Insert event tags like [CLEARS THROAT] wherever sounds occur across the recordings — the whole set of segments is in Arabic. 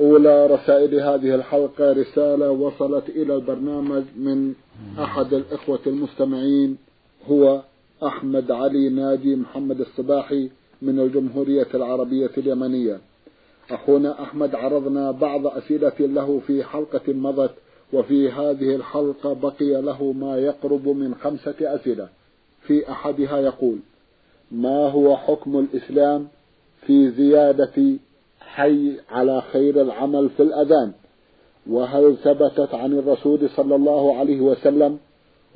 أولى رسائل هذه الحلقة رسالة وصلت إلى البرنامج من أحد الإخوة المستمعين هو أحمد علي ناجي محمد الصباحي من الجمهورية العربية اليمنية. أخونا أحمد عرضنا بعض أسئلة له في حلقة مضت وفي هذه الحلقة بقي له ما يقرب من خمسة أسئلة. في أحدها يقول ما هو حكم الإسلام في زيادة حي على خير العمل في الأذان. وهل ثبتت عن الرسول صلى الله عليه وسلم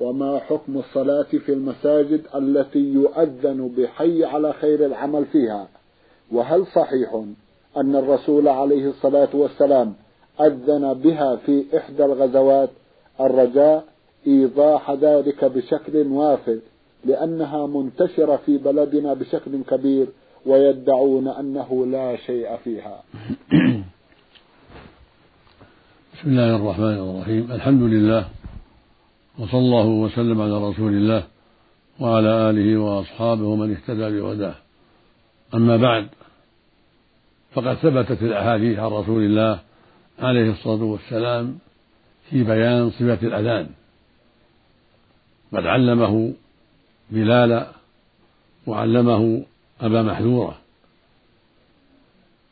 وما حكم الصلاة في المساجد التي يؤذن بحي على خير العمل فيها؟ وهل صحيح أن الرسول عليه الصلاة والسلام أذن بها في إحدى الغزوات الرجاء إيضاح ذلك بشكل وافر لأنها منتشرة في بلدنا بشكل كبير ويدعون أنه لا شيء فيها. [CLEARS THROAT] بسم الله الرحمن الرحيم. الحمد لله وصلى الله وسلم على رسول الله وعلى آله وأصحابه ومن اهتدى بهداه. أما بعد فقد ثبتت الأحاديث عن رسول الله عليه الصلاة والسلام في بيان صفة الأذان. قد علمه بلالا وعلمه أبا محذورة.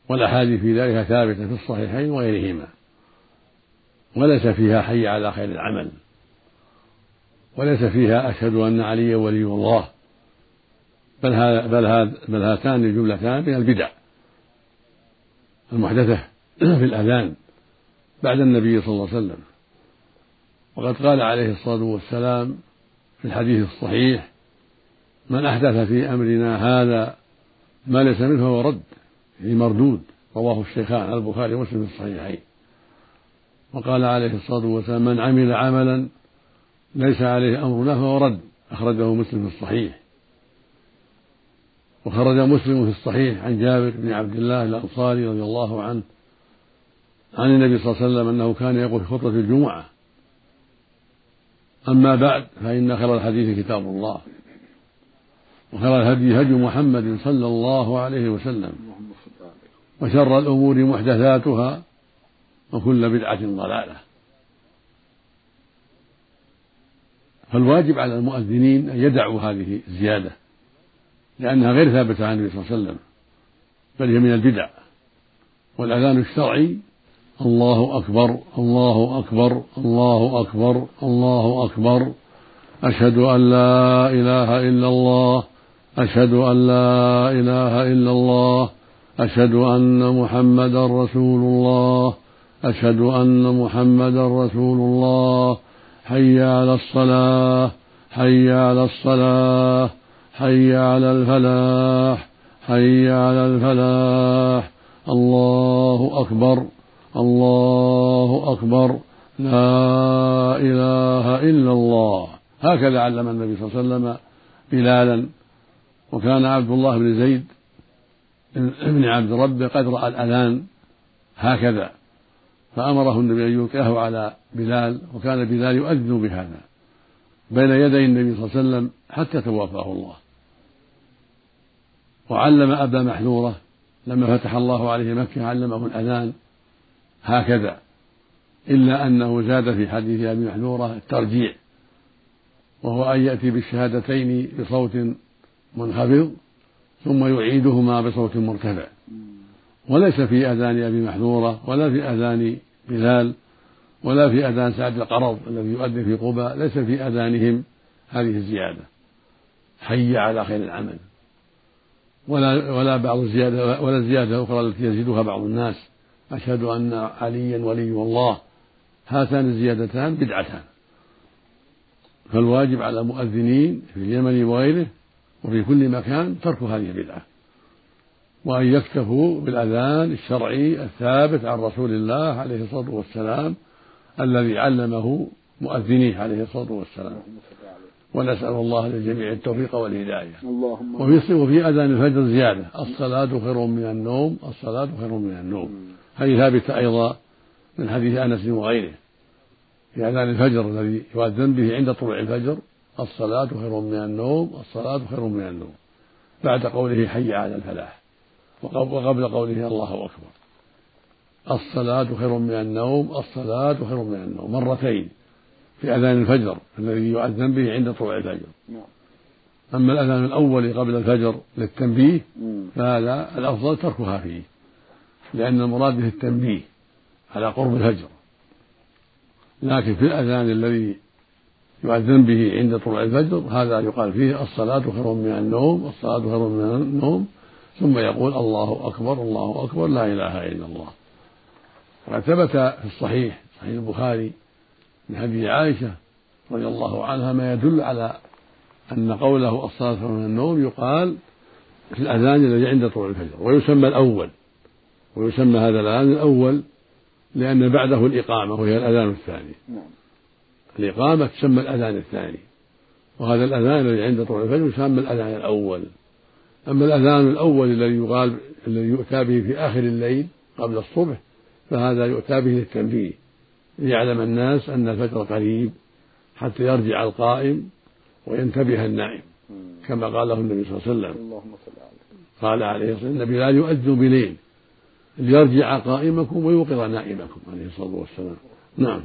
والأحاديث في ذلك ثابتة في الصحيحين وغيرهما. وليس فيها حي على خير العمل. وليس فيها أشهد أن علي ولي الله. بل هذا بل هذا بل هاتان الجملتان من البدع. المحدثة [CLEARS THROAT] في الأذان بعد النبي صلى الله عليه وسلم. وقد قال عليه الصلاة والسلام في الحديث الصحيح من أحدث في أمرنا هذا ما ليس منه فهو رد يعني مردود رواه الشيخان على البخاري ومسلم في الصحيحين. وقال عليه الصلاة والسلام من عمل عملا ليس عليه أمرنا فهو رد. أخرجه مسلم في الصحيح. وخرج مسلم في الصحيح عن جابر بن عبد الله الأنصاري رضي الله عنه عن النبي صلى الله عليه وسلم أنه كان يقول في خطبة الجمعة أما بعد فإن خير الحديث كتاب الله. وخير الهدي هدي محمد صلى الله عليه وسلم وشر الأمور محدثاتها وكل بدعة ضلالة. فالواجب على المؤذنين أن يدعوا هذه الزيادة لأنها غير ثابتة عن النبي صلى الله عليه وسلم بل هي من البدع. والأذان الشرعي الله أكبر الله أكبر الله أكبر الله أكبر أشهد أن لا إله إلا الله أشهد أن لا إله إلا الله أشهد أن محمدا رسول الله أشهد أن محمدا رسول الله. حي على الصلاة حي على الصلاة حي على الفلاح حي على الفلاح. الله أكبر الله أكبر. لا إله إلا الله. هكذا علم النبي صلى الله عليه وسلم بلالا وكان عبد الله بن زيد ابن عبد ربه قد رأى الأذان هكذا فأمره النبي أن يلقيه على بلال وكان بلال يؤذن بهذا بين يدي النبي صلى الله عليه وسلم حتى توفاه الله. وعلم أبا محذورة لما فتح الله عليه مكة علمه الأذان هكذا إلا أنه زاد في حديث أبي محذورة الترجيع وهو أن يأتي بالشهادتين بصوت منخفض ثم يعيدهما بصوت مرتفع. وليس في أذان أبي محذورة ولا في أذان بلال ولا في أذان سعد القرض الذي يؤذن في قباء ليس في أذانهم هذه الزيادة. حي على خير العمل. ولا ولا بعض الزيادة ولا الزيادة الأخرى التي يزيدها بعض الناس. أشهد أن عليا ولي الله هاتان الزيادتان بدعتان. فالواجب على المؤذنين في اليمن وغيره وفي كل مكان ترك هذه البدعة. وأن يكتفوا بالأذان الشرعي الثابت عن رسول الله عليه الصلاة والسلام الذي علمه مؤذنيه عليه الصلاة والسلام. ونسأل الله للجميع التوفيق والهداية. اللهم وفي وفي أذان الفجر زيادة. الصلاة خير من النوم الصلاة خير من النوم. هذه ثابتة أيضا من حديث أنس وغيره. في أذان الفجر الذي يؤذن به عند طلوع الفجر الصلاة خير من النوم الصلاة خير من النوم. بعد قوله حي على الفلاح. وقبل قوله الله أكبر. الصلاة خير من النوم الصلاة خير من النوم. مرتين. في أذان الفجر الذي يؤذن به عند طلوع الفجر. نعم. أما الأذان الأول قبل الفجر للتنبيه فهذا الأفضل تركها فيه. لأن المراد به التنبيه على قرب الفجر. لكن في الأذان الذي يؤذن به عند طلوع الفجر هذا يقال فيه الصلاة خير من النوم الصلاة خير من النوم. ثم يقول الله أكبر الله أكبر لا إله إلا الله. وقد ثبت في الصحيح صحيح البخاري من حديث عائشة رضي الله عنها ما يدل على أن قوله الصلاة خير من النوم يقال في الأذان الذي عند طلوع الفجر ويسمى الأول. ويسمى هذا الأذان الأول لأن بعده الإقامة وهي الأذان الثاني. نعم. الإقامة تسمى الأذان الثاني. وهذا الأذان الذي عند طلوع الفجر يسمى الأذان الأول. أما الأذان الأول الذي يقال الذي يؤتى به في آخر الليل قبل الصبح فهذا يؤتى به للتنبيه. ليعلم الناس أن الفجر قريب حتى يرجع القائم وينتبه النائم كما قال له النبي صلى الله عليه وسلم. قال عليه الصلاة والسلام النبي لا يؤذن بليل ليرجع قائمكم ويوقظ نائمكم عليه الصلاة والسلام. نعم.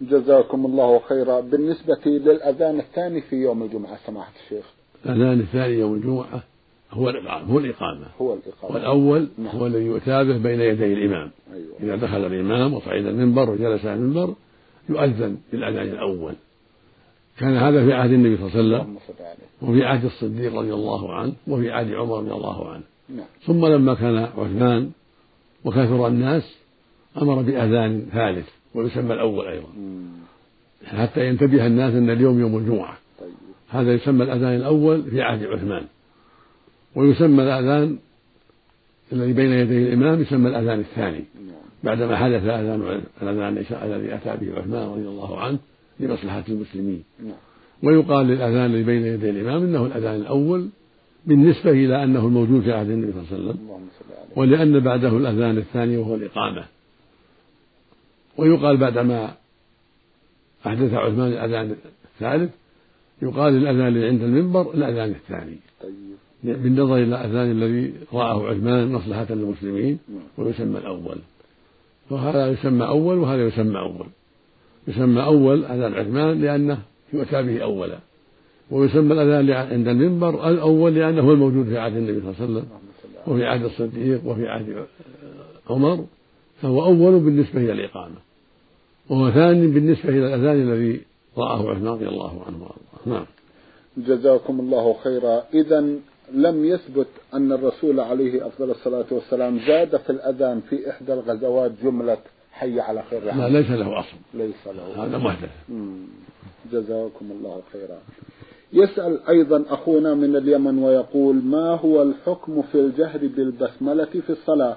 جزاكم الله خيرا. بالنسبة للأذان الثاني في يوم الجمعة سماحة الشيخ. الأذان الثاني يوم الجمعة هو الإقامة هو الإقامة. هو الإقامة. والأول نعم. هو الذي يؤتى به بين يدي الإمام. أيوة. إذا دخل الإمام وصعد المنبر وجلس على المنبر يؤذن بالأذان الأول. كان هذا في عهد النبي صلى الله عليه وسلم. وفي عهد الصديق رضي الله عنه وفي عهد عمر رضي الله عنه. نعم. ثم لما كان عثمان وكثر الناس أمر بأذان ثالث. ويسمى الأول أيضا. حتى ينتبه الناس أن اليوم يوم الجمعة. طيب. هذا يسمى الأذان الأول في عهد عثمان. ويسمى الأذان الذي بين يدي الإمام يسمى الأذان الثاني. نعم. بعدما حدث أذان الأذان الذي أتى به عثمان رضي الله عنه لمصلحة المسلمين. نعم. ويقال للأذان الذي بين يدي الإمام إنه الأذان الأول بالنسبة إلى أنه الموجود في عهد النبي صلى الله عليه وسلم. ولأن بعده الأذان الثاني وهو الإقامة. ويقال بعدما أحدث عثمان الأذان الثالث يقال الأذان الذي عند المنبر الأذان الثاني. طيب. بالنظر إلى الأذان الذي رآه عثمان مصلحة للمسلمين نعم. ويسمى الأول. فهذا يسمى أول وهذا يسمى أول. يسمى أول أذان عثمان لأنه يؤتى به أولا. ويسمى الأذان عند المنبر الأول لأنه هو الموجود في عهد النبي صلى الله عليه وسلم وفي عهد الصديق وفي عهد عمر فهو أول بالنسبة إلى الإقامة. وهو ثاني بالنسبة إلى الأذان الذي رآه عثمان رضي الله عنه وأرضاه. نعم. جزاكم الله خيرا. إذا لم يثبت أن الرسول عليه أفضل الصلاة والسلام زاد في الأذان في إحدى الغزوات جملة حي على خير لا ليس له أصل. ليس له. هذا محدث. جزاكم الله خيرا. يسأل أيضا أخونا من اليمن ويقول ما هو الحكم في الجهر بالبسملة في الصلاة؟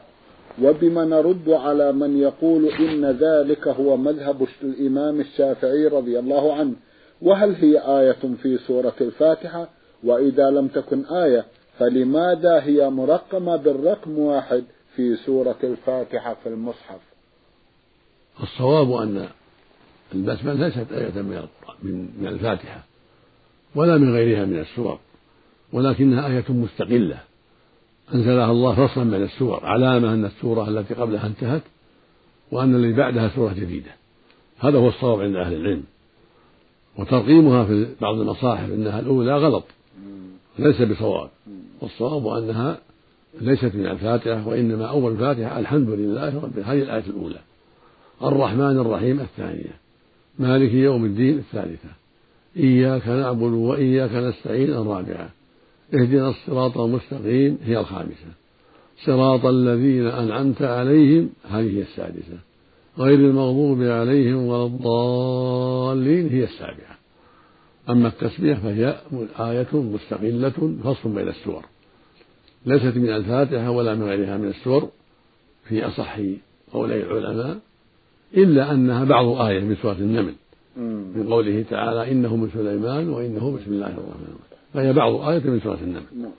وبما نرد على من يقول إن ذلك هو مذهب الإمام الشافعي رضي الله عنه. وهل هي آية في سورة الفاتحة؟ وإذا لم تكن آية فلماذا هي مرقمة بالرقم واحد في سورة الفاتحة في المصحف؟ الصواب أن البسملة ليست آية من من الفاتحة ولا من غيرها من السور ولكنها آية مستقلة. أنزلها الله فصلا من السور علامة أن السورة التي قبلها انتهت وأن الذي بعدها سورة جديدة. هذا هو الصواب عند أهل العلم. وترقيمها في بعض المصاحف إنها الأولى غلط. ليس بصواب. والصواب أنها ليست من الفاتحة وإنما أول الفاتحة الحمد لله رب هذه الآية الأولى. الرحمن الرحيم الثانية. مالك يوم الدين الثالثة. إياك نعبد وإياك نستعين الرابعة. اهدنا الصراط المستقيم هي الخامسة. صراط الذين أنعمت عليهم هذه هي السادسة. غير المغضوب عليهم ولا الضالين هي السابعة. أما التسبيح فهي آية مستقلة فصل بين السور. ليست من الفاتحة ولا من غيرها من السور في أصح قولي العلماء إلا أنها بعض آية من سورة النمل. من قوله تعالى إنه من سليمان وإنه بسم الله الرحمن الرحيم. فهي بعض آية من سورة النمل. نعم.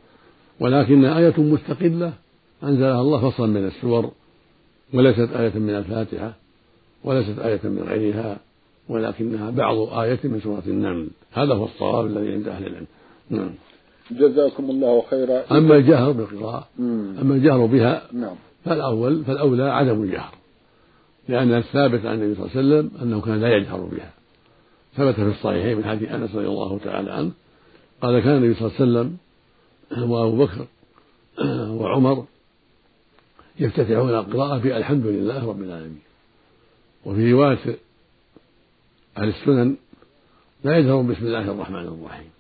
ولكنها آية مستقلة أنزلها الله فصلا بين السور وليست آية من الفاتحة وليست آية من غيرها ولكنها بعض آية من سورة النمل. هذا هو الصواب الذي عند أهل العلم. نعم. جزاكم الله خيرا. أما الجهر بالقراءة أما الجهر بها نعم. فالأول فالأولى عدم الجهر. لأن الثابت عن النبي صلى الله عليه وسلم أنه كان لا يجهر بها. ثبت في الصحيحين من حديث أنس رضي الله تعالى عنه قال كان النبي صلى الله عليه وسلم وأبو بكر وعمر يفتتحون القراءة بالحمد لله رب العالمين. وفي رواية أهل السنن لا يجهرون بسم الله الرحمن الرحيم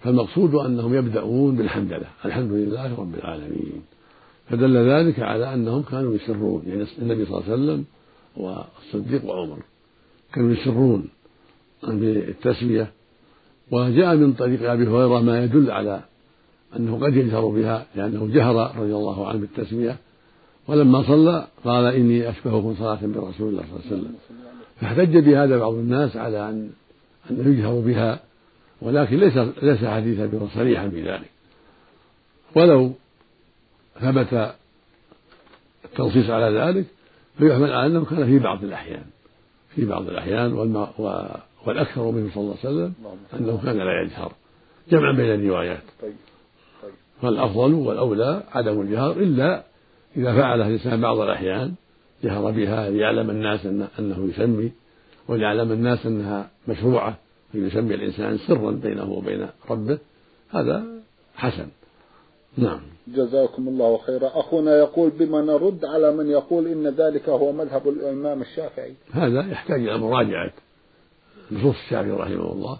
فالمقصود أنهم يبدأون بالحمد لله الحمد لله رب العالمين. فدل ذلك على أنهم كانوا يسرون يعني النبي صلى الله عليه وسلم والصديق وعمر كانوا يسرون بالتسمية وجاء من طريق أبي هريرة ما يدل على أنه قد يجهر بها لأنه جهر رضي الله عنه بالتسمية. ولما صلى قال إني أشبهكم صلاة برسول الله صلى الله عليه وسلم. فاحتج بهذا بعض الناس على أن أنه يجهر بها ولكن ليس ليس حديثا صريحا في ذلك. ولو ثبت التنصيص على ذلك فيحمل على أنه كان في بعض الأحيان في بعض الأحيان والأكثر منه صلى الله عليه وسلم أنه كان لا يجهر. جمعا بين الروايات. طيب. طيب. فالأفضل والأولى عدم الجهر إلا إذا فعله الإنسان بعض الأحيان جهر بها ليعلم الناس أنه يسمي وليعلم الناس أنها مشروعة يسمي الإنسان سرا بينه وبين ربه. هذا حسن. نعم. جزاكم الله خيرا. أخونا يقول بما نرد على من يقول إن ذلك هو مذهب الإمام الشافعي. هذا يحتاج إلى مراجعة. نصوص الشافعي رحمه الله.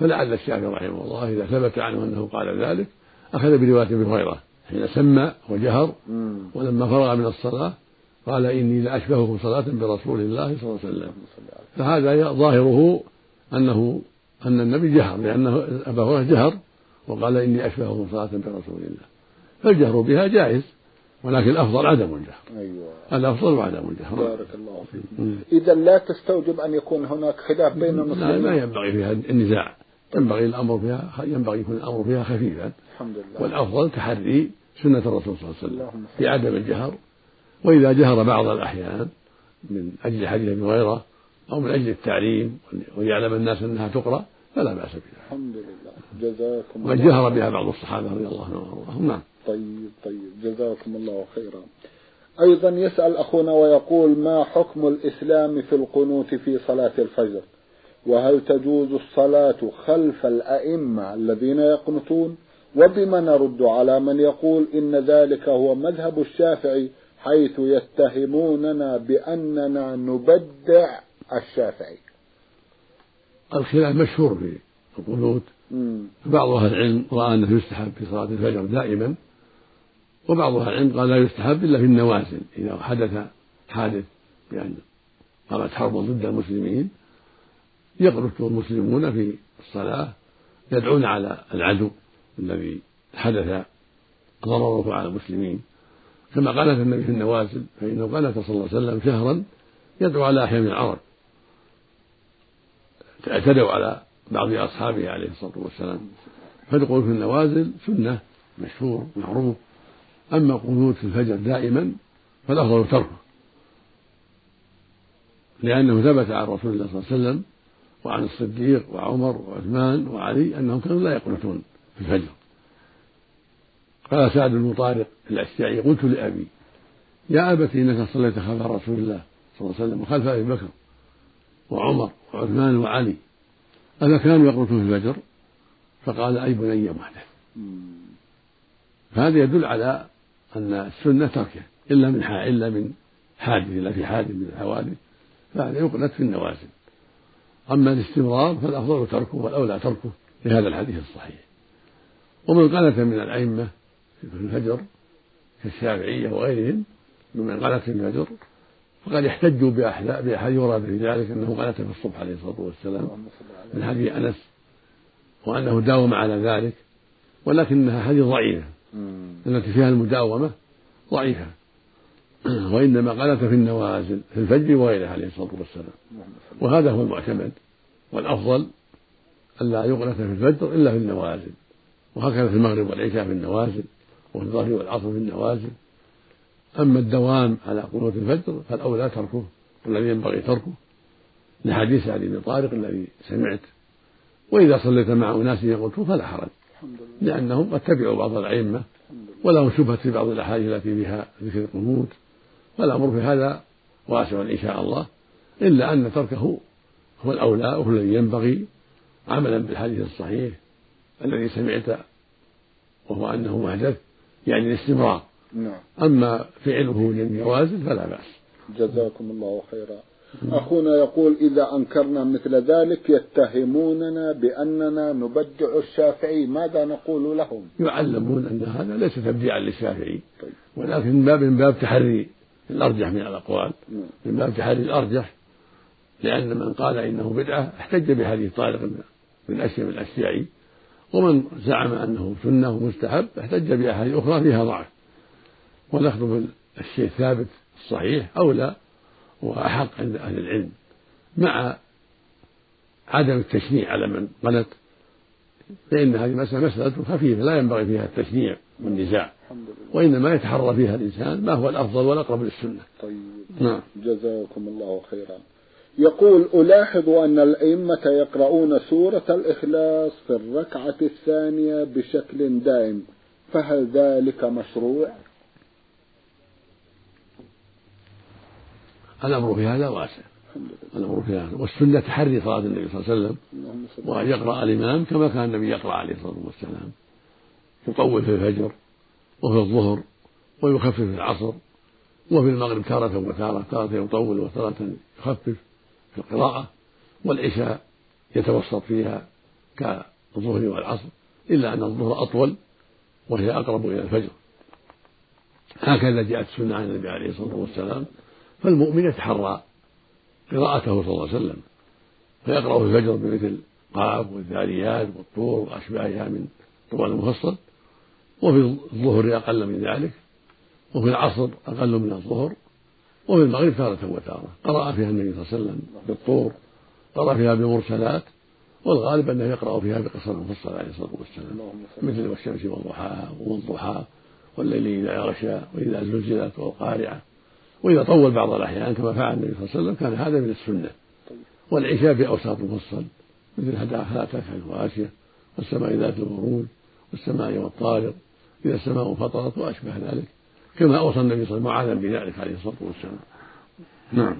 فلعل الشافعي رحمه الله إذا ثبت عنه أنه قال ذلك أخذ برواية أبي هريرة حين سمى وجهر ولما فرغ من الصلاة قال إني لأشبهكم صلاة برسول الله صلى الله عليه وسلم. فهذا ظاهره أنه أن النبي جهر لأنه أبا هريرة جهر وقال إني أشبهكم صلاة برسول الله. فالجهر بها جائز. ولكن الأفضل عدم الجهر. أيوة. الأفضل وعدم الجهر. بارك الله فيك. إذا لا تستوجب أن يكون هناك خلاف بين المسلمين لا, لا ينبغي فيها النزاع. ينبغي الأمر فيها ينبغي يكون الأمر فيها خفيفا. الحمد لله. والأفضل تحري سنة الرسول صلى الله عليه وسلم في عدم الجهر. وإذا جهر بعض الأحيان من أجل حديث أبي هريرة أو من أجل التعليم وليعلم الناس أنها تقرأ فلا بأس بها الحمد لله. جزاكم الله وقد جهر بها بعض الصحابة رضي الله عنهم وأرضاهم. نعم. طيب طيب. جزاكم الله خيرا. أيضا يسأل أخونا ويقول ما حكم الإسلام في القنوت في صلاة الفجر؟ وهل تجوز الصلاة خلف الأئمة الذين يقنتون وبما نرد على من يقول إن ذلك هو مذهب الشافعي حيث يتهموننا بأننا نبدع الشافعي. الخلاف مشهور في القنوت. بعض أهل العلم رأى أنه يستحب في صلاة الفجر دائما وبعض أهل العلم قال لا يستحب إلا في النوازل. إذا حدث حادث بأن قامت حرب ضد المسلمين يقنط المسلمون في الصلاة يدعون على العدو الذي حدث ضرره على المسلمين. كما قالت النبي في النوازل فإنه قال صلى الله عليه وسلم شهرا يدعو على أحياء من العرب. اعتدوا على بعض أصحابه عليه الصلاة والسلام. فالقنوت في النوازل سنة مشهور معروف. أما القنوت في الفجر دائما فالأفضل تركه. لأنه ثبت عن رسول الله صلى الله عليه وسلم وعن الصديق وعمر وعثمان وعلي أنهم كانوا لا يقنتون في الفجر. قال سعد بن طارق الأشجعي قلت لأبي يا أبت إنك صليت خلف رسول الله صلى الله عليه وسلم وخلف أبي بكر وعمر وعثمان وعلي. ألا كانوا يقنتون في الفجر فقال أي بني محدث فهذا يدل على أن السنة تركه إلا من إلا من حادث إلا في حادث من الحوادث فهذا يقنت في النوازل. أما الاستمرار فالأفضل تركه والأولى تركه لهذا الحديث الصحيح. ومن قنت من الأئمة في الفجر كالشافعية وغيرهم ممن قنت في الفجر فقد احتجوا بأحاديث ورد في ذلك أنه قنت في الصبح عليه الصلاة والسلام من حديث أنس وأنه داوم على ذلك ولكنها حديث ضعيفة التي فيها المداومة ضعيفة. [CLEARS THROAT] وإنما قنت في النوازل في الفجر وغيرها عليه الصلاة والسلام. وهذا هو المعتمد والأفضل ألا يقنت في الفجر إلا في النوازل. وهكذا في المغرب والعشاء في النوازل وفي الظهر والعصر في النوازل. أما الدوام على قنوت الفجر فالأولى تركه والذي ينبغي تركه. لحديث علي بن طارق الذي سمعت. وإذا صليت مع أناس يقنطوا فلا حرج لأنهم قد تبعوا بعض الأئمة ولهم شبهة في بعض الأحاديث التي فيها ذكر القنوت. فالأمر في هذا واسع إن شاء الله إلا أن تركه هو الأولى وهو الذي ينبغي عملا بالحديث الصحيح الذي سمعت وهو أنه محدث يعني الاستمرار. نعم. أما فعله للنوازل فلا بأس. جزاكم الله خيرا. أخونا يقول إذا أنكرنا مثل ذلك يتهموننا بأننا نبدع الشافعي ماذا نقول لهم؟ يعلمون أن هذا ليس تبديعا للشافعي. طيب. ولكن من باب من باب تحري الأرجح من الأقوال. نعم. من باب تحري الأرجح لأن من قال إنه بدعة احتج بحديث طارق من أشياء من الأشياء. ومن زعم أنه سنة ومستحب احتج بأحاديث أخرى فيها ضعف. والأخذ بالشيء الثابت الصحيح أولى وأحق عند أهل العلم. مع عدم التشنيع على من قنت فإن هذه مسألة مسألة خفيفة لا ينبغي فيها التشنيع والنزاع. وإنما يتحرى فيها الإنسان ما هو الأفضل والأقرب للسنة. طيب. نعم. جزاكم الله خيرا. يقول ألاحظ أن الأئمة يقرؤون سورة الإخلاص في الركعة الثانية بشكل دائم فهل ذلك مشروع؟ الأمر في هذا واسع. الأمر في هذا. والسنة تحري صلاة النبي صلى الله عليه وسلم وأن يقرأ الإمام كما كان النبي يقرأ عليه الصلاة والسلام. يطول في الفجر وفي الظهر ويخفف في العصر وفي المغرب تارة وتارة تارة يطول وتارة يخفف في القراءة والعشاء يتوسط فيها كالظهر والعصر إلا أن الظهر أطول وهي أقرب إلى الفجر. هكذا جاءت السنة عن النبي عليه الصلاة والسلام. فالمؤمن يتحرى قراءته صلى الله عليه وسلم فيقرأ في الفجر بمثل قاف والذاريات والطور وأشباهها من طوال المفصل وفي الظهر أقل من ذلك وفي العصر أقل من الظهر وفي المغرب تارة وتارة. قرأ فيها النبي صلى الله عليه وسلم بالطور قرأ فيها بمرسلات والغالب أنه يقرأ فيها بقصر المفصل عليه الصلاة والسلام مثل والشمس والضحى والضحى والليل إذا يغشى وإذا زلزلت والقارعة. وإذا طول بعض الأحيان كما فعل النبي صلى الله عليه وسلم كان هذا من السنة. والعشاء بأوساط المفصل مثل هلا أتاك الغاشية والسماء ذات البروج والسماء والطارق إذا السماء انفطرت وأشبه ذلك كما أوصى النبي صلى الله عليه وسلم معاذا بذلك عليه الصلاة والسلام. نعم.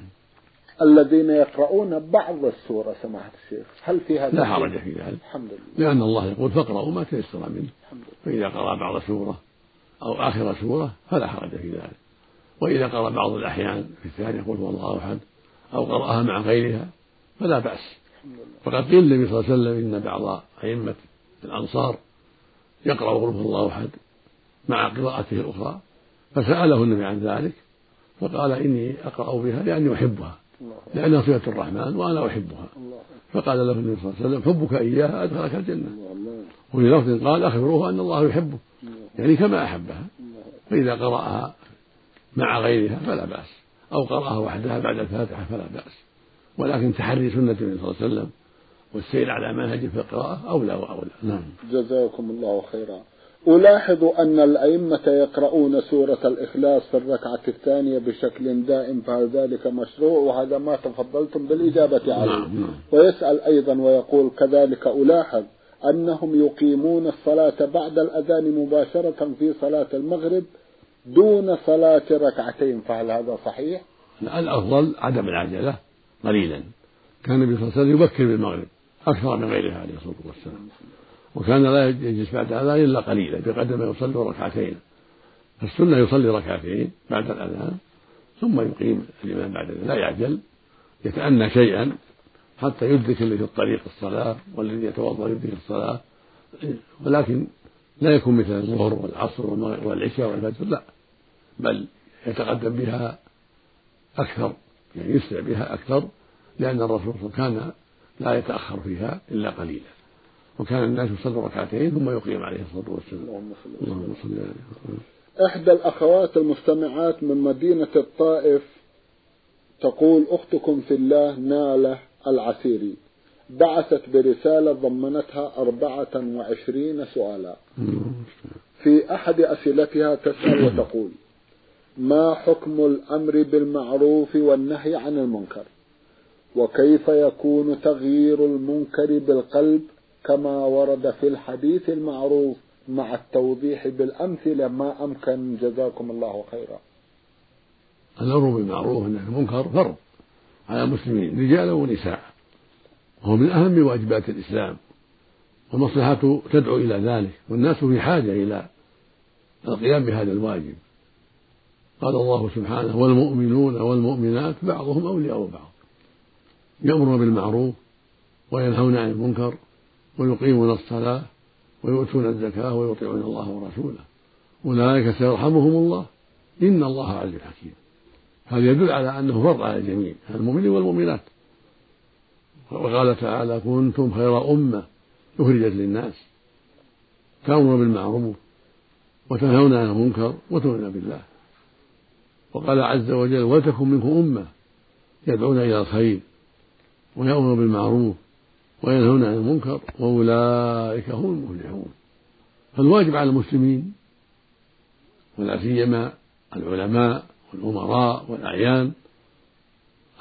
الذين يقرؤون بعض السورة سماحة الشيخ هل في هذا لا حرج في ذلك. الحمد لله. لأن الله يقول فاقرأوا ما تيسر منه. فإذا قرأ بعض سورة أو آخر سورة فلا حرج في ذلك. وإذا قرأ بعض الأحيان في الثانية يقول هو الله أحد أو قرأها مع غيرها فلا بأس. فقد قيل النبي صلى الله عليه وسلم إن بعض أئمة الأنصار يقرأ قل هو الله أحد مع قراءته الأخرى فسأله النبي عن ذلك فقال إني أقرأ بها لأني أحبها لأنها صفة الرحمن وأنا أحبها. فقال له النبي صلى الله عليه وسلم حبك إياها أدخلك الجنة. وفي لفظ قال أخبروه أن الله يحبه يعني كما أحبها. فإذا قرأها مع غيرها فلا بأس. أو قرأها وحدها بعد الفاتحة فلا بأس. ولكن تحري سنة النبي صلى الله عليه وسلم والسير على منهجه في القراءة أولى وأولى. نعم. جزاكم الله خيرا. ألاحظ أن الأئمة يقرؤون سورة الإخلاص في الركعة الثانية بشكل دائم فهل ذلك مشروع؟ وهذا ما تفضلتم بالإجابة عليه. نعم نعم. ويسأل أيضا ويقول كذلك ألاحظ أنهم يقيمون الصلاة بعد الأذان مباشرة في صلاة المغرب دون صلاة ركعتين فهل هذا صحيح؟ الأفضل عدم العجلة قليلا. كان النبي صلى الله عليه وسلم يبكر بالمغرب أكثر من غيرها عليه الصلاة والسلام. وكان لا يجلس بعد الأذان إلا قليلا بقدر ما يصلي ركعتين. فالسنة يصلي ركعتين بعد الأذان ثم يقيم الإمام بعد ذلك لا يعجل يتأنى شيئا حتى يدرك الذي في الطريق الصلاة والذي يتوضأ يدرك الصلاة. ولكن لا يكون مثل الظهر والعصر والعشاء والفجر لا. بل يتقدم بها أكثر يعني يسرع بها أكثر لأن الرسول كان لا يتأخر فيها إلا قليلا. وكان الناس يصلوا ركعتين ثم يقيم عليه الصلاة والسلام. اللهم صل عليه إحدى الأخوات المستمعات من مدينة الطائف تقول أختكم في الله نالة العسيري. بعثت برسالة ضمنتها أربعة وعشرين سؤالا. في أحد أسئلتها تسأل وتقول ما حكم الأمر بالمعروف والنهي عن المنكر؟ وكيف يكون تغيير المنكر بالقلب كما ورد في الحديث المعروف مع التوضيح بالأمثلة؟ ما أمكن جزاكم الله خيرا. الأمر بالمعروف والنهي عن المنكر فرض على المسلمين رجالا ونساء وهو من أهم واجبات الإسلام والمصلحة تدعو إلى ذلك والناس في حاجة إلى القيام بهذا الواجب. قال الله سبحانه والمؤمنون والمؤمنات بعضهم أولياء بعض. يأمرون بالمعروف وينهون عن المنكر ويقيمون الصلاة ويؤتون الزكاة ويطيعون الله ورسوله. أولئك سيرحمهم الله. إن الله عزيز حكيم. هذا يدل على أنه فرض على الجميع المؤمنين والمؤمنات. وقال تعالى كنتم خير أمة أخرجت للناس. تأمرون بالمعروف وتنهون عن المنكر وتؤمنون بالله. وقال عز وجل ولتكن منكم أمة يدعون إلى الخير ويأمرون بالمعروف وينهون عن المنكر وأولئك هم المفلحون فالواجب على المسلمين ولا سيما العلماء والأمراء والأعيان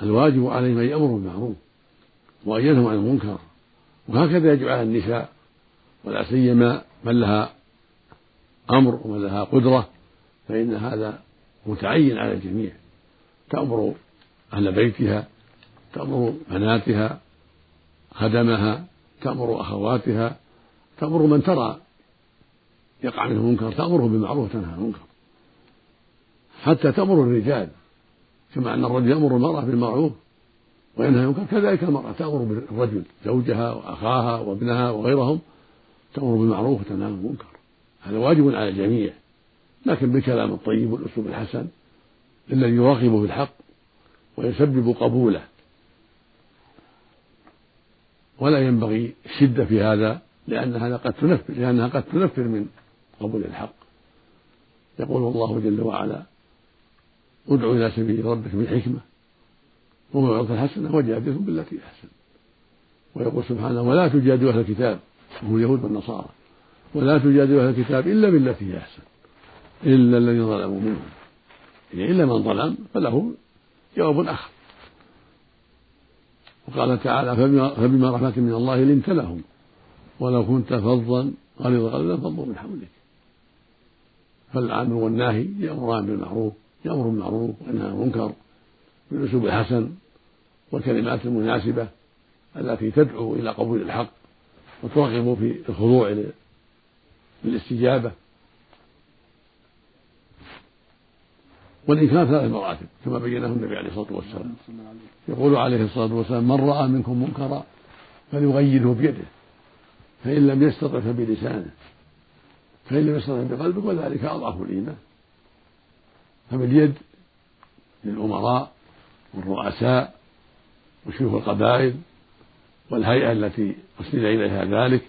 الواجب عليهم أن يأمروا بالمعروف وأن ينهوا عن المنكر وهكذا يجب على النساء ولا سيما من لها أمر ومن لها قدرة فإن هذا متعين على الجميع. تأمر أهل بيتها تأمر بناتها خدمها تأمر أخواتها تأمر من ترى يقع منه منكر تأمره بالمعروف وتنهى عن المنكر. حتى تأمر الرجال كما أن الرجل يأمر المرأة بالمعروف وينهى عن المنكر. كذلك المرأة تأمر بالرجل زوجها وأخاها وابنها وغيرهم تأمر بالمعروف وتنهى عن المنكر. هذا واجب على الجميع. لكن بالكلام الطيب والأسلوب الحسن الذي يرغب في الحق ويسبب قبوله. ولا ينبغي الشدة في هذا لأن هذا قد تنفر لأنها قد تنفر من قبول الحق. يقول الله جل وعلا ادع إلى سبيل ربك بالحكمة وموعظة الحسنة وجادلهم بالتي أحسن. ويقول سبحانه ولا تجادلوا أهل الكتاب وهم اليهود والنصارى ولا تجادلوا أهل الكتاب إلا بالتي هي أحسن. إلا الذين ظلموا. منهم يعني إلا من ظلم فله جواب آخر. وقال تعالى فبما رحمة من الله لنت لهم. ولو كنت فظا غليظ القلب لانفضوا من حولك. فالامر والناهي يأمران بالمعروف يأمر بالمعروف وينهى عن المنكر. بالأسلوب الحسن والكلمات المناسبة التي تدعو إلى قبول الحق وترغب في الخضوع للاستجابة. والإنكار ثلاث مراتب كما بينه النبي عليه الصلاة والسلام. يقول عليه الصلاة والسلام من رأى منكم منكرا فليغيره بيده فإن لم يستطع فبلسانه فإن لم يستطع بقلبه وذلك أضعف الإيمان. فباليد للأمراء والرؤساء وشيوخ القبائل والهيئة التي أسند إليها ذلك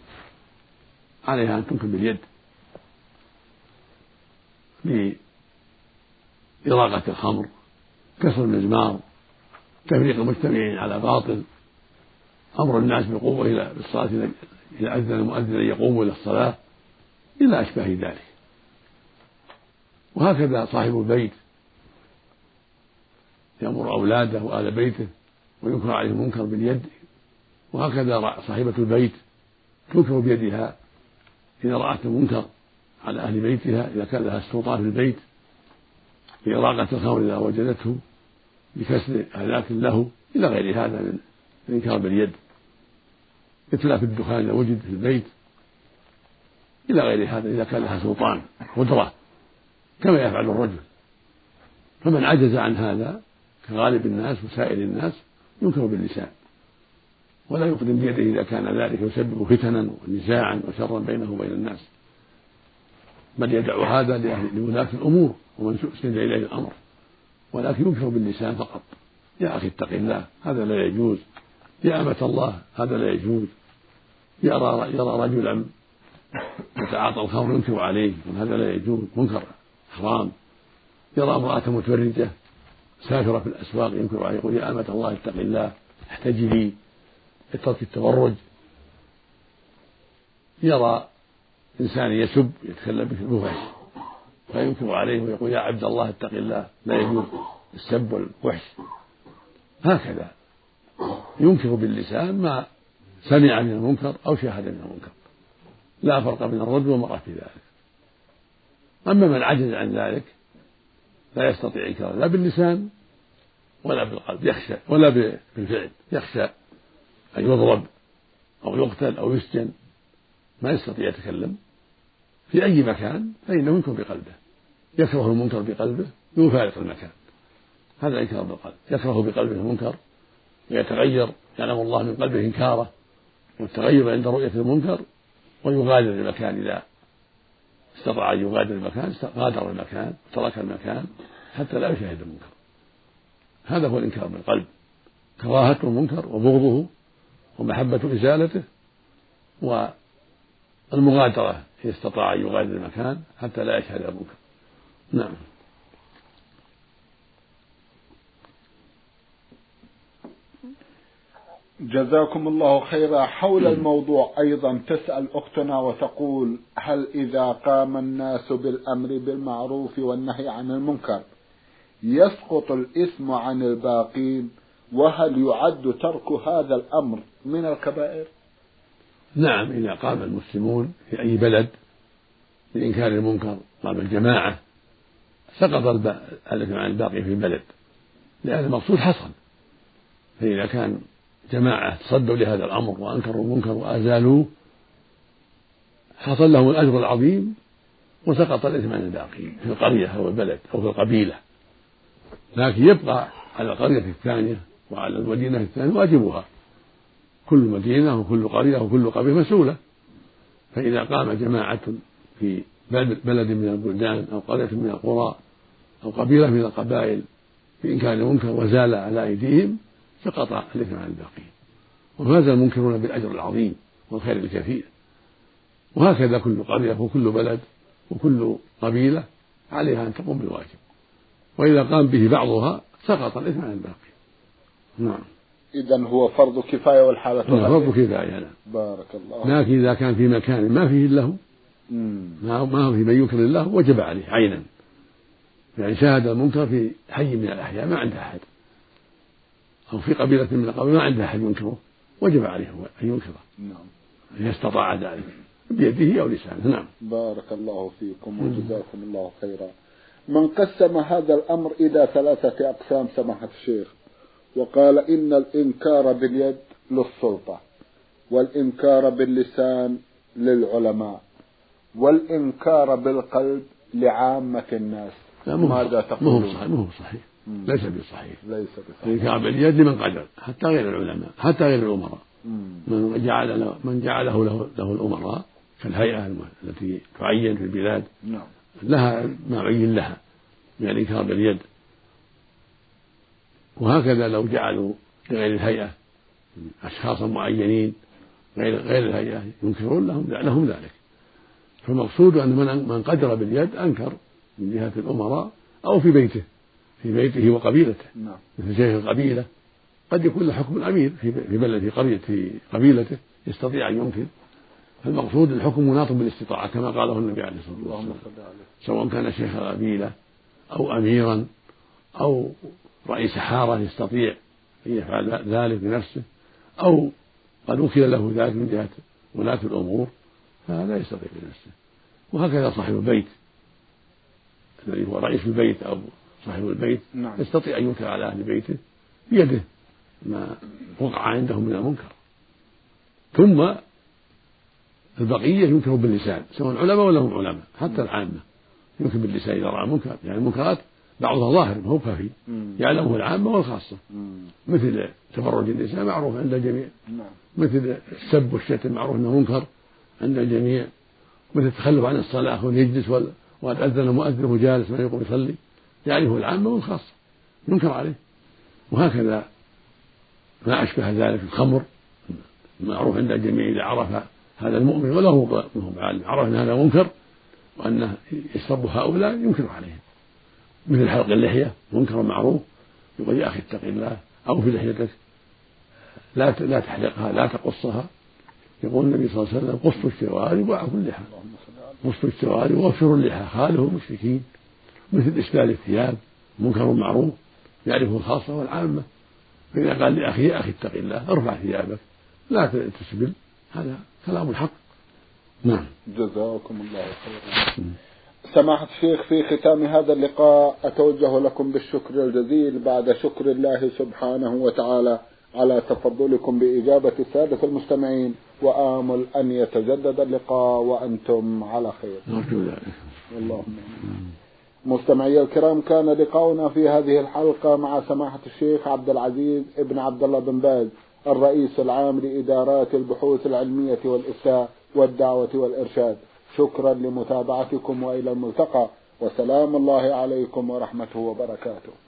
عليها أن تنكر باليد إراقة الخمر كسر المزمار تفريق المجتمعين على باطل أمر الناس بالقوة إلى بالصلاة إذا أذن المؤذن أن يقوموا إلى الصلاة إلى أشباه ذلك. وهكذا صاحب البيت يأمر أولاده وآل بيته وينكر عليهم المنكر باليد. وهكذا صاحبة البيت تنكر بيدها إذا رأت المنكر على أهل بيتها إذا كان لها السلطان في البيت. بإراقة الخمر إذا وجدته بكسر آلات له إلى غير هذا من الإنكار باليد. إتلاف الدخان إذا وجد في البيت إلى غير هذا إذا كان لها سلطان قدرة كما يفعل الرجل. فمن عجز عن هذا كغالب الناس وسائر الناس ينكر باللسان. ولا يقدم بيده إذا كان ذلك يسبب فتنا ونزاعا وشرا بينه وبين الناس. بل يدع هذا لولاة الأمور ومن أسند إليه الأمر. ولكن ينكر باللسان فقط. يا أخي اتق الله هذا لا يجوز. يا أمة الله هذا لا يجوز. يرى يرى رجلا يتعاطى الخمر ينكر عليه هذا لا يجوز. منكر حرام. يرى امرأة متبرجة سافرة في الأسواق ينكر عليه يقول يا أمة الله اتق الله احتجبي اترك التبرج يرى إنسان يسب يتكلم بالفحش فينكر عليه ويقول يا عبد الله اتق الله. لا يجوز. السب والوحش. هكذا. ينكر باللسان ما سمع من المنكر أو شاهد من المنكر. لا فرق بين الرجل والمرأة في ذلك. أما من عجز عن ذلك لا يستطيع إنكار لا باللسان ولا بالقلب. يخشى ولا بالفعل. يخشى أن يضرب أو يقتل أو يسجن. ما يستطيع يتكلم. في أي مكان فإنه ينكر بقلبه. يكره المنكر بقلبه يفارق المكان. هذا إنكار بالقلب يكره بقلبه المنكر ويتغير يعلم الله من قلبه إنكاره والتغير عند رؤية المنكر ويغادر المكان إذا استطاع أن يغادر المكان غادر المكان ترك المكان حتى لا يشاهد المنكر. هذا هو الإنكار بالقلب كراهة المنكر وبغضه ومحبة إزالته والمغادرة إن استطاع أن يغادر المكان حتى لا يشهد المنكر نعم. جزاكم الله خيرا. حول الموضوع أيضا تسأل أختنا وتقول هل إذا قام الناس بالأمر بالمعروف والنهي عن المنكر يسقط الإثم عن الباقين وهل يعد ترك هذا الأمر من الكبائر؟ نعم إذا قام المسلمون في أي بلد بإنكار المنكر قام الجماعة سقط الإثم عن الباقي في البلد. لأن المقصود حصل. فإذا كان جماعة تصدوا لهذا الأمر وأنكروا المنكر وأزالوه حصل لهم الأجر العظيم وسقط الإثم عن الباقين في القرية أو البلد أو في القبيلة. لكن يبقى على القرية الثانية وعلى المدينة الثانية واجبها. كل مدينة وكل قرية وكل قبيلة مسؤولة. فإذا قام جماعة في بلد من البلدان أو قرية من القرى أو قبيلة من القبائل بإنكار المنكر وزال على أيديهم سقط الإثم عن الباقين. وفاز المنكرون بالأجر العظيم والخير الكثير. وهكذا كل قرية وكل بلد وكل قبيلة عليها أن تقوم بالواجب. وإذا قام به بعضها سقط الإثم عن الباقي نعم. إذا هو فرض كفاية والحالة نعم فرض كفاية نعم بارك الله لكن إذا كان في مكان ما فيه له ما هو في من ينكر الله وجب عليه عينا. يعني شاهد المنكر في حي من الأحياء ما عنده أحد. أو في قبيلة من القبائل ما عنده أحد ينكره. وجب عليه أن ينكره. نعم. إذا استطاع ذلك. بيده أو لسانه. نعم. بارك الله فيكم وجزاكم الله خيرا. من قسم هذا الأمر إلى ثلاثة أقسام سماحة الشيخ. وقال إن الإنكار باليد للسلطة والإنكار باللسان للعلماء والإنكار بالقلب لعامة الناس. ماذا تقول؟ مو صحيح مو صحيح. ليس بصحيح. ليس بصحيح. الإنكار باليد لمن قدر حتى غير العلماء حتى غير الأمراء. من جعل له من جعله له, له الأمراء كالهيئة التي تعين في البلاد. نعم. لها ما عين لها من الإنكار باليد. وهكذا لو جعلوا لغير الهيئة أشخاصا معينين غير غير الهيئة ينكرون لهم لهم ذلك. فالمقصود أن من من قدر باليد أنكر من جهة الأمراء أو في بيته في بيته وقبيلته. نعم. مثل شيخ القبيلة. قد يكون له حكم الأمير في في بلد في قرية في قبيلته يستطيع أن ينكر. فالمقصود الحكم مناط بالاستطاعة كما قاله النبي عليه الصلاة والسلام. سواء كان شيخ قبيلة أو أميرا أو رئيس حارة يستطيع أن يفعل ذلك بنفسه أو قد وكل له ذلك من جهة ولاة الأمور فهذا يستطيع بنفسه وهكذا صاحب البيت الذي هو رئيس البيت أو صاحب البيت نعم. يستطيع أن ينكر على أهل بيته بيده ما وقع عندهم من المنكر ثم البقية ينكر باللسان سواء علماء ولا هم علماء حتى العامة ينكر باللسان إذا رأى منكر يعني المنكرات بعضها ظاهر ما هو خفي يعلمه العامة والخاصة. مثل تبرج النساء معروف عند الجميع. نعم. مثل السب والشتم معروف أنه منكر عند الجميع. مثل التخلف عن الصلاة يجلس وقد أذن مؤذن وهو جالس ما يقوم يصلي. يعرفه العامة والخاصة. ينكر عليه. وهكذا ما أشبه ذلك الخمر معروف عند الجميع إذا عرف هذا المؤمن وله عالم عرف أن هذا منكر وأنه يشرب هؤلاء ينكر عليهم. مثل حلق اللحية منكر معروف يقول يا أخي اتق الله أو في لحيتك. لا لا تحلقها لا تقصها. يقول النبي صلى الله عليه وسلم قصوا الشوارب وأعفوا اللحى. قصوا الشوارب وافشروا اللحى خالفوا المشركين. مثل إسبال الثياب منكر معروف يعرفه الخاصة والعامة. فإذا قال لأخيه يا أخي اتق الله ارفع ثيابك. لا تسبل هذا كلام الحق. نعم. جزاكم الله خيرا. سماحة الشيخ في ختام هذا اللقاء أتوجه لكم بالشكر الجزيل. بعد شكر الله سبحانه وتعالى على تفضلكم بإجابة السادة المستمعين وآمل أن يتجدد اللقاء وأنتم على خير. نرجو اللهم مستمعي الكرام كان لقاؤنا في هذه الحلقة مع سماحة الشيخ عبد العزيز ابن عبد الله بن باز الرئيس العام لإدارات البحوث العلمية والإفتاء والدعوة والإرشاد. شكرا لمتابعتكم وإلى الملتقى وسلام الله عليكم ورحمته وبركاته.